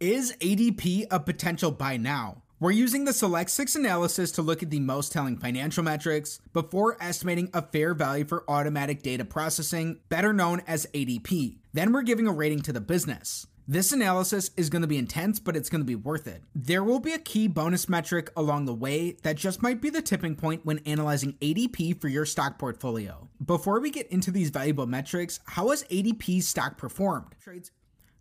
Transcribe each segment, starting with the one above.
Is ADP a potential buy now? We're using the Select 6 analysis to look at the most telling financial metrics before estimating a fair value for automatic data processing, better known as ADP. Then we're giving a rating to the business. This analysis is going to be intense, but it's going to be worth it. There will be a key bonus metric along the way that just might be the tipping point when analyzing ADP for your stock portfolio. Before we get into these valuable metrics, how has ADP's stock performed? Trades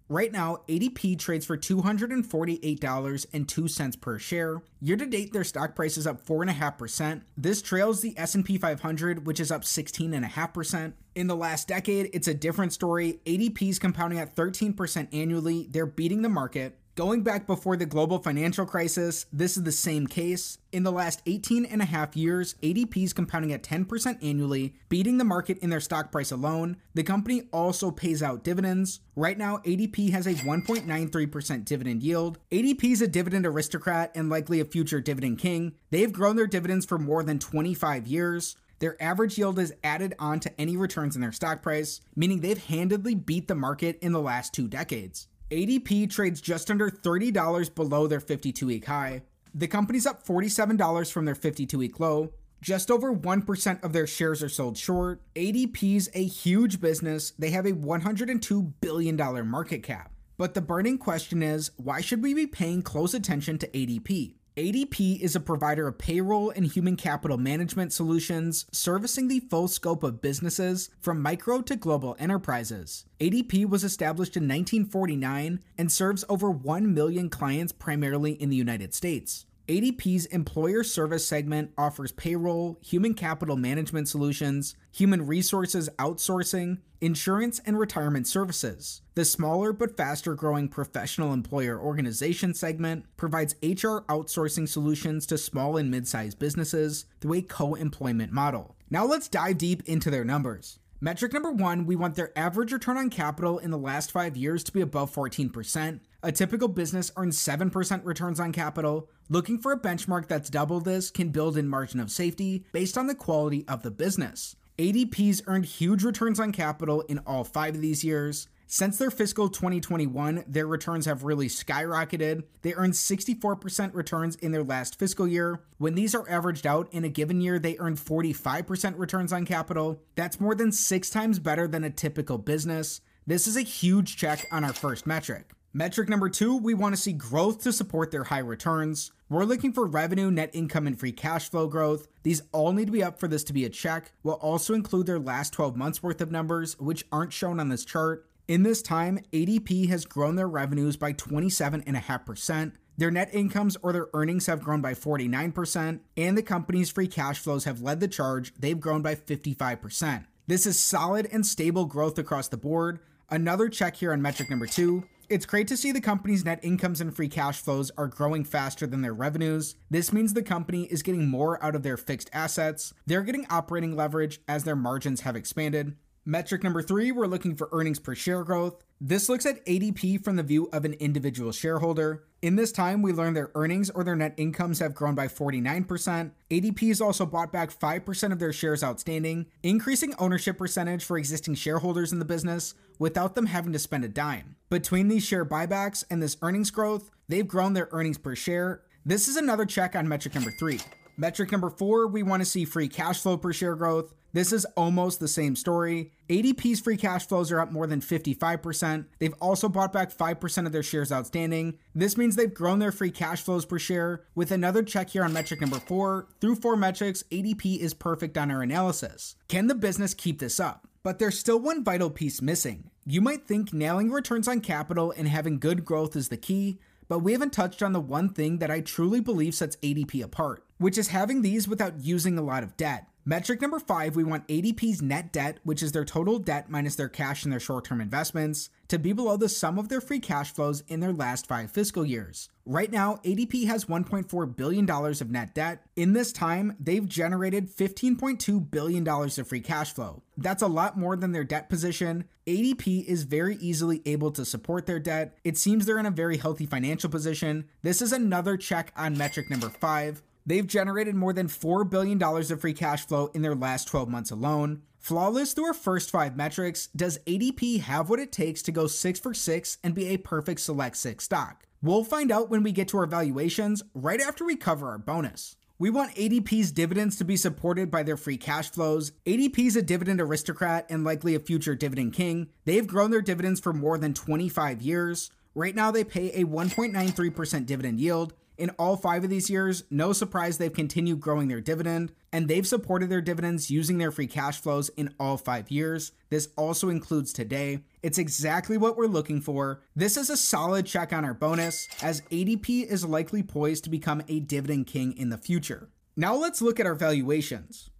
Right now, ADP trades for $248.02 per share. Year to date, their stock price is up 4.5%. This trails the S&P 500, which is up 16.5%. In the last decade, it's a different story. ADP is compounding at 13% annually. They're beating the market. Going back before the global financial crisis, this is the same case. In the last 18 and a half years, ADP is compounding at 10% annually, beating the market in their stock price alone. The company also pays out dividends. Right now, ADP has a 1.93% dividend yield. ADP is a dividend aristocrat and likely a future dividend king. They've grown their dividends for more than 25 years. Their average yield is added on to any returns in their stock price, meaning they've handedly beat the market in the last two decades. ADP trades just under $30 below their 52 week high. The company's up $47 from their 52 week low. Just over 1% of their shares are sold short. ADP's a huge business. They have a $102 billion market cap. But the burning question is why should we be paying close attention to ADP? ADP is a provider of payroll and human capital management solutions, servicing the full scope of businesses from micro to global enterprises. ADP was established in 1949 and serves over 1 million clients primarily in the United States. ADP's employer service segment offers payroll, human capital management solutions, human resources outsourcing, insurance, and retirement services. The smaller but faster growing professional employer organization segment provides HR outsourcing solutions to small and mid sized businesses through a co employment model. Now let's dive deep into their numbers. Metric number one, we want their average return on capital in the last five years to be above 14%. A typical business earns 7% returns on capital. Looking for a benchmark that's double this can build in margin of safety based on the quality of the business. ADP's earned huge returns on capital in all five of these years. Since their fiscal 2021, their returns have really skyrocketed. They earned 64% returns in their last fiscal year. When these are averaged out in a given year, they earned 45% returns on capital. That's more than six times better than a typical business. This is a huge check on our first metric. Metric number two, we want to see growth to support their high returns. We're looking for revenue, net income, and free cash flow growth. These all need to be up for this to be a check. We'll also include their last 12 months worth of numbers, which aren't shown on this chart. In this time, ADP has grown their revenues by 27.5%. Their net incomes or their earnings have grown by 49%, and the company's free cash flows have led the charge. They've grown by 55%. This is solid and stable growth across the board. Another check here on metric number two. It's great to see the company's net incomes and free cash flows are growing faster than their revenues. This means the company is getting more out of their fixed assets. They're getting operating leverage as their margins have expanded. Metric number three, we're looking for earnings per share growth. This looks at ADP from the view of an individual shareholder. In this time, we learn their earnings or their net incomes have grown by 49%. ADP has also bought back 5% of their shares outstanding, increasing ownership percentage for existing shareholders in the business without them having to spend a dime. Between these share buybacks and this earnings growth, they've grown their earnings per share. This is another check on metric number three. Metric number four, we want to see free cash flow per share growth. This is almost the same story. ADP's free cash flows are up more than 55%. They've also bought back 5% of their shares outstanding. This means they've grown their free cash flows per share. With another check here on metric number four, through four metrics, ADP is perfect on our analysis. Can the business keep this up? But there's still one vital piece missing. You might think nailing returns on capital and having good growth is the key, but we haven't touched on the one thing that I truly believe sets ADP apart, which is having these without using a lot of debt. Metric number five, we want ADP's net debt, which is their total debt minus their cash and their short term investments, to be below the sum of their free cash flows in their last five fiscal years. Right now, ADP has $1.4 billion of net debt. In this time, they've generated $15.2 billion of free cash flow. That's a lot more than their debt position. ADP is very easily able to support their debt. It seems they're in a very healthy financial position. This is another check on metric number five. They've generated more than $4 billion of free cash flow in their last 12 months alone. Flawless through our first five metrics, does ADP have what it takes to go six for six and be a perfect select six stock? We'll find out when we get to our valuations right after we cover our bonus. We want ADP's dividends to be supported by their free cash flows. ADP's a dividend aristocrat and likely a future dividend king. They've grown their dividends for more than 25 years. Right now, they pay a 1.93% dividend yield. In all five of these years, no surprise they've continued growing their dividend, and they've supported their dividends using their free cash flows in all five years. This also includes today. It's exactly what we're looking for. This is a solid check on our bonus, as ADP is likely poised to become a dividend king in the future. Now let's look at our valuations.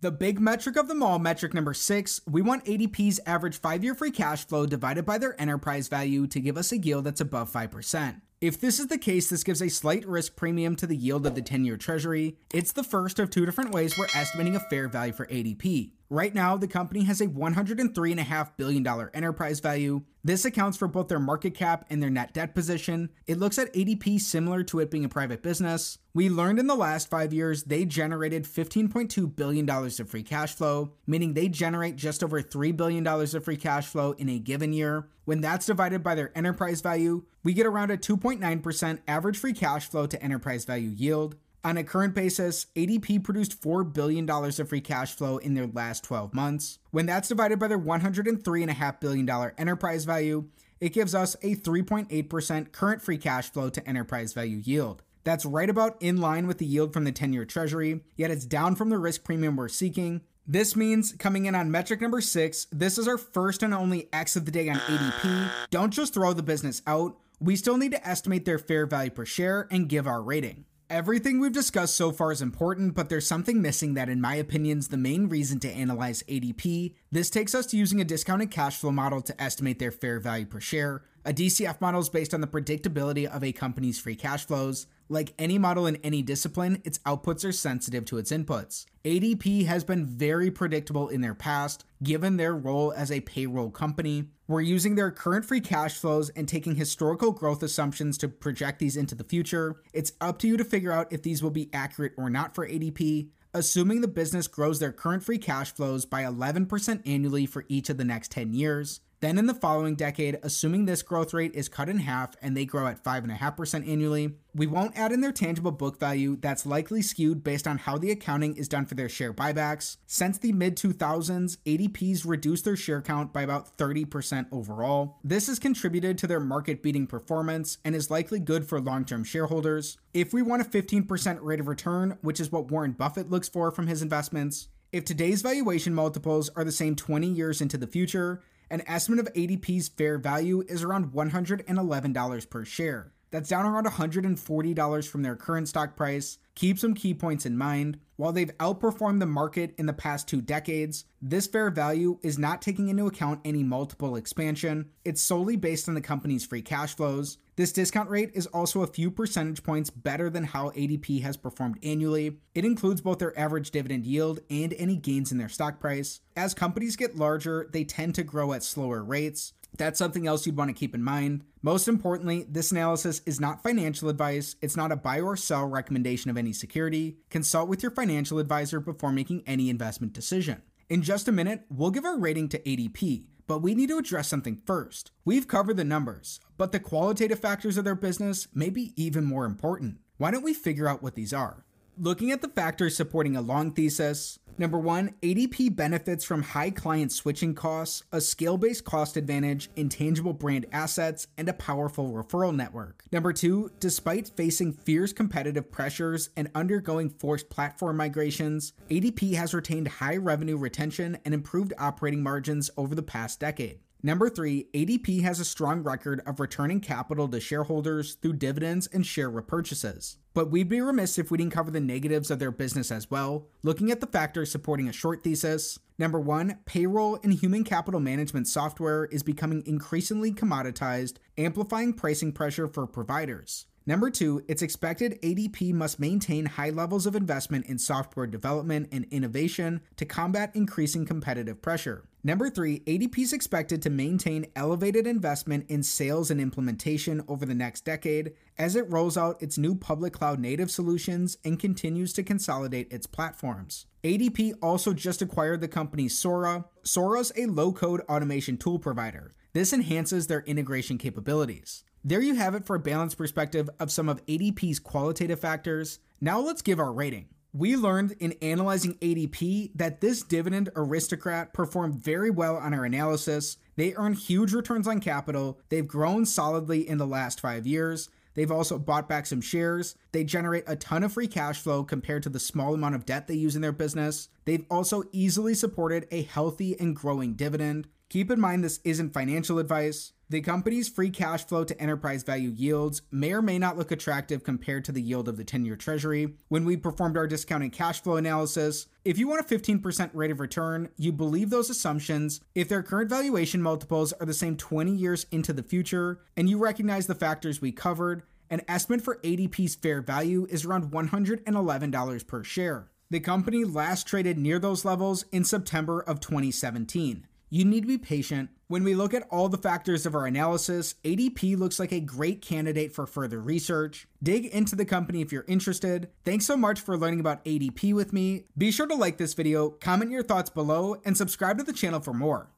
The big metric of them all, metric number six, we want ADP's average five year free cash flow divided by their enterprise value to give us a yield that's above 5%. If this is the case, this gives a slight risk premium to the yield of the 10 year treasury. It's the first of two different ways we're estimating a fair value for ADP. Right now, the company has a $103.5 billion enterprise value. This accounts for both their market cap and their net debt position. It looks at ADP similar to it being a private business. We learned in the last five years they generated $15.2 billion of free cash flow, meaning they generate just over $3 billion of free cash flow in a given year. When that's divided by their enterprise value, we get around a 2.9% average free cash flow to enterprise value yield. On a current basis, ADP produced $4 billion of free cash flow in their last 12 months. When that's divided by their $103.5 billion enterprise value, it gives us a 3.8% current free cash flow to enterprise value yield. That's right about in line with the yield from the 10 year treasury, yet it's down from the risk premium we're seeking. This means coming in on metric number six, this is our first and only X of the day on ADP. Don't just throw the business out. We still need to estimate their fair value per share and give our rating. Everything we've discussed so far is important, but there's something missing that, in my opinion, is the main reason to analyze ADP. This takes us to using a discounted cash flow model to estimate their fair value per share. A DCF model is based on the predictability of a company's free cash flows. Like any model in any discipline, its outputs are sensitive to its inputs. ADP has been very predictable in their past, given their role as a payroll company. We're using their current free cash flows and taking historical growth assumptions to project these into the future. It's up to you to figure out if these will be accurate or not for ADP. Assuming the business grows their current free cash flows by 11% annually for each of the next 10 years, then in the following decade, assuming this growth rate is cut in half and they grow at 5.5% annually, we won't add in their tangible book value that's likely skewed based on how the accounting is done for their share buybacks. Since the mid 2000s, ADP's reduced their share count by about 30% overall. This has contributed to their market beating performance and is likely good for long term shareholders. If we want a 15% rate of return, which is what Warren Buffett looks for from his investments, if today's valuation multiples are the same 20 years into the future, an estimate of ADP's fair value is around $111 per share. That's down around $140 from their current stock price. Keep some key points in mind. While they've outperformed the market in the past two decades, this fair value is not taking into account any multiple expansion. It's solely based on the company's free cash flows. This discount rate is also a few percentage points better than how ADP has performed annually. It includes both their average dividend yield and any gains in their stock price. As companies get larger, they tend to grow at slower rates. That's something else you'd want to keep in mind. Most importantly, this analysis is not financial advice, it's not a buy or sell recommendation of any security. Consult with your financial advisor before making any investment decision. In just a minute, we'll give our rating to ADP, but we need to address something first. We've covered the numbers, but the qualitative factors of their business may be even more important. Why don't we figure out what these are? Looking at the factors supporting a long thesis, Number one, ADP benefits from high client switching costs, a scale based cost advantage, intangible brand assets, and a powerful referral network. Number two, despite facing fierce competitive pressures and undergoing forced platform migrations, ADP has retained high revenue retention and improved operating margins over the past decade. Number three, ADP has a strong record of returning capital to shareholders through dividends and share repurchases. But we'd be remiss if we didn't cover the negatives of their business as well. Looking at the factors supporting a short thesis, number one, payroll and human capital management software is becoming increasingly commoditized, amplifying pricing pressure for providers. Number two, it's expected ADP must maintain high levels of investment in software development and innovation to combat increasing competitive pressure. Number three, ADP is expected to maintain elevated investment in sales and implementation over the next decade as it rolls out its new public cloud native solutions and continues to consolidate its platforms. ADP also just acquired the company Sora. Sora's a low code automation tool provider. This enhances their integration capabilities. There you have it for a balanced perspective of some of ADP's qualitative factors. Now let's give our rating. We learned in analyzing ADP that this dividend aristocrat performed very well on our analysis. They earned huge returns on capital, they've grown solidly in the last five years. They've also bought back some shares. They generate a ton of free cash flow compared to the small amount of debt they use in their business. They've also easily supported a healthy and growing dividend. Keep in mind this isn't financial advice. The company's free cash flow to enterprise value yields may or may not look attractive compared to the yield of the 10 year treasury. When we performed our discounted cash flow analysis, if you want a 15% rate of return, you believe those assumptions, if their current valuation multiples are the same 20 years into the future, and you recognize the factors we covered, an estimate for ADP's fair value is around $111 per share. The company last traded near those levels in September of 2017. You need to be patient. When we look at all the factors of our analysis, ADP looks like a great candidate for further research. Dig into the company if you're interested. Thanks so much for learning about ADP with me. Be sure to like this video, comment your thoughts below, and subscribe to the channel for more.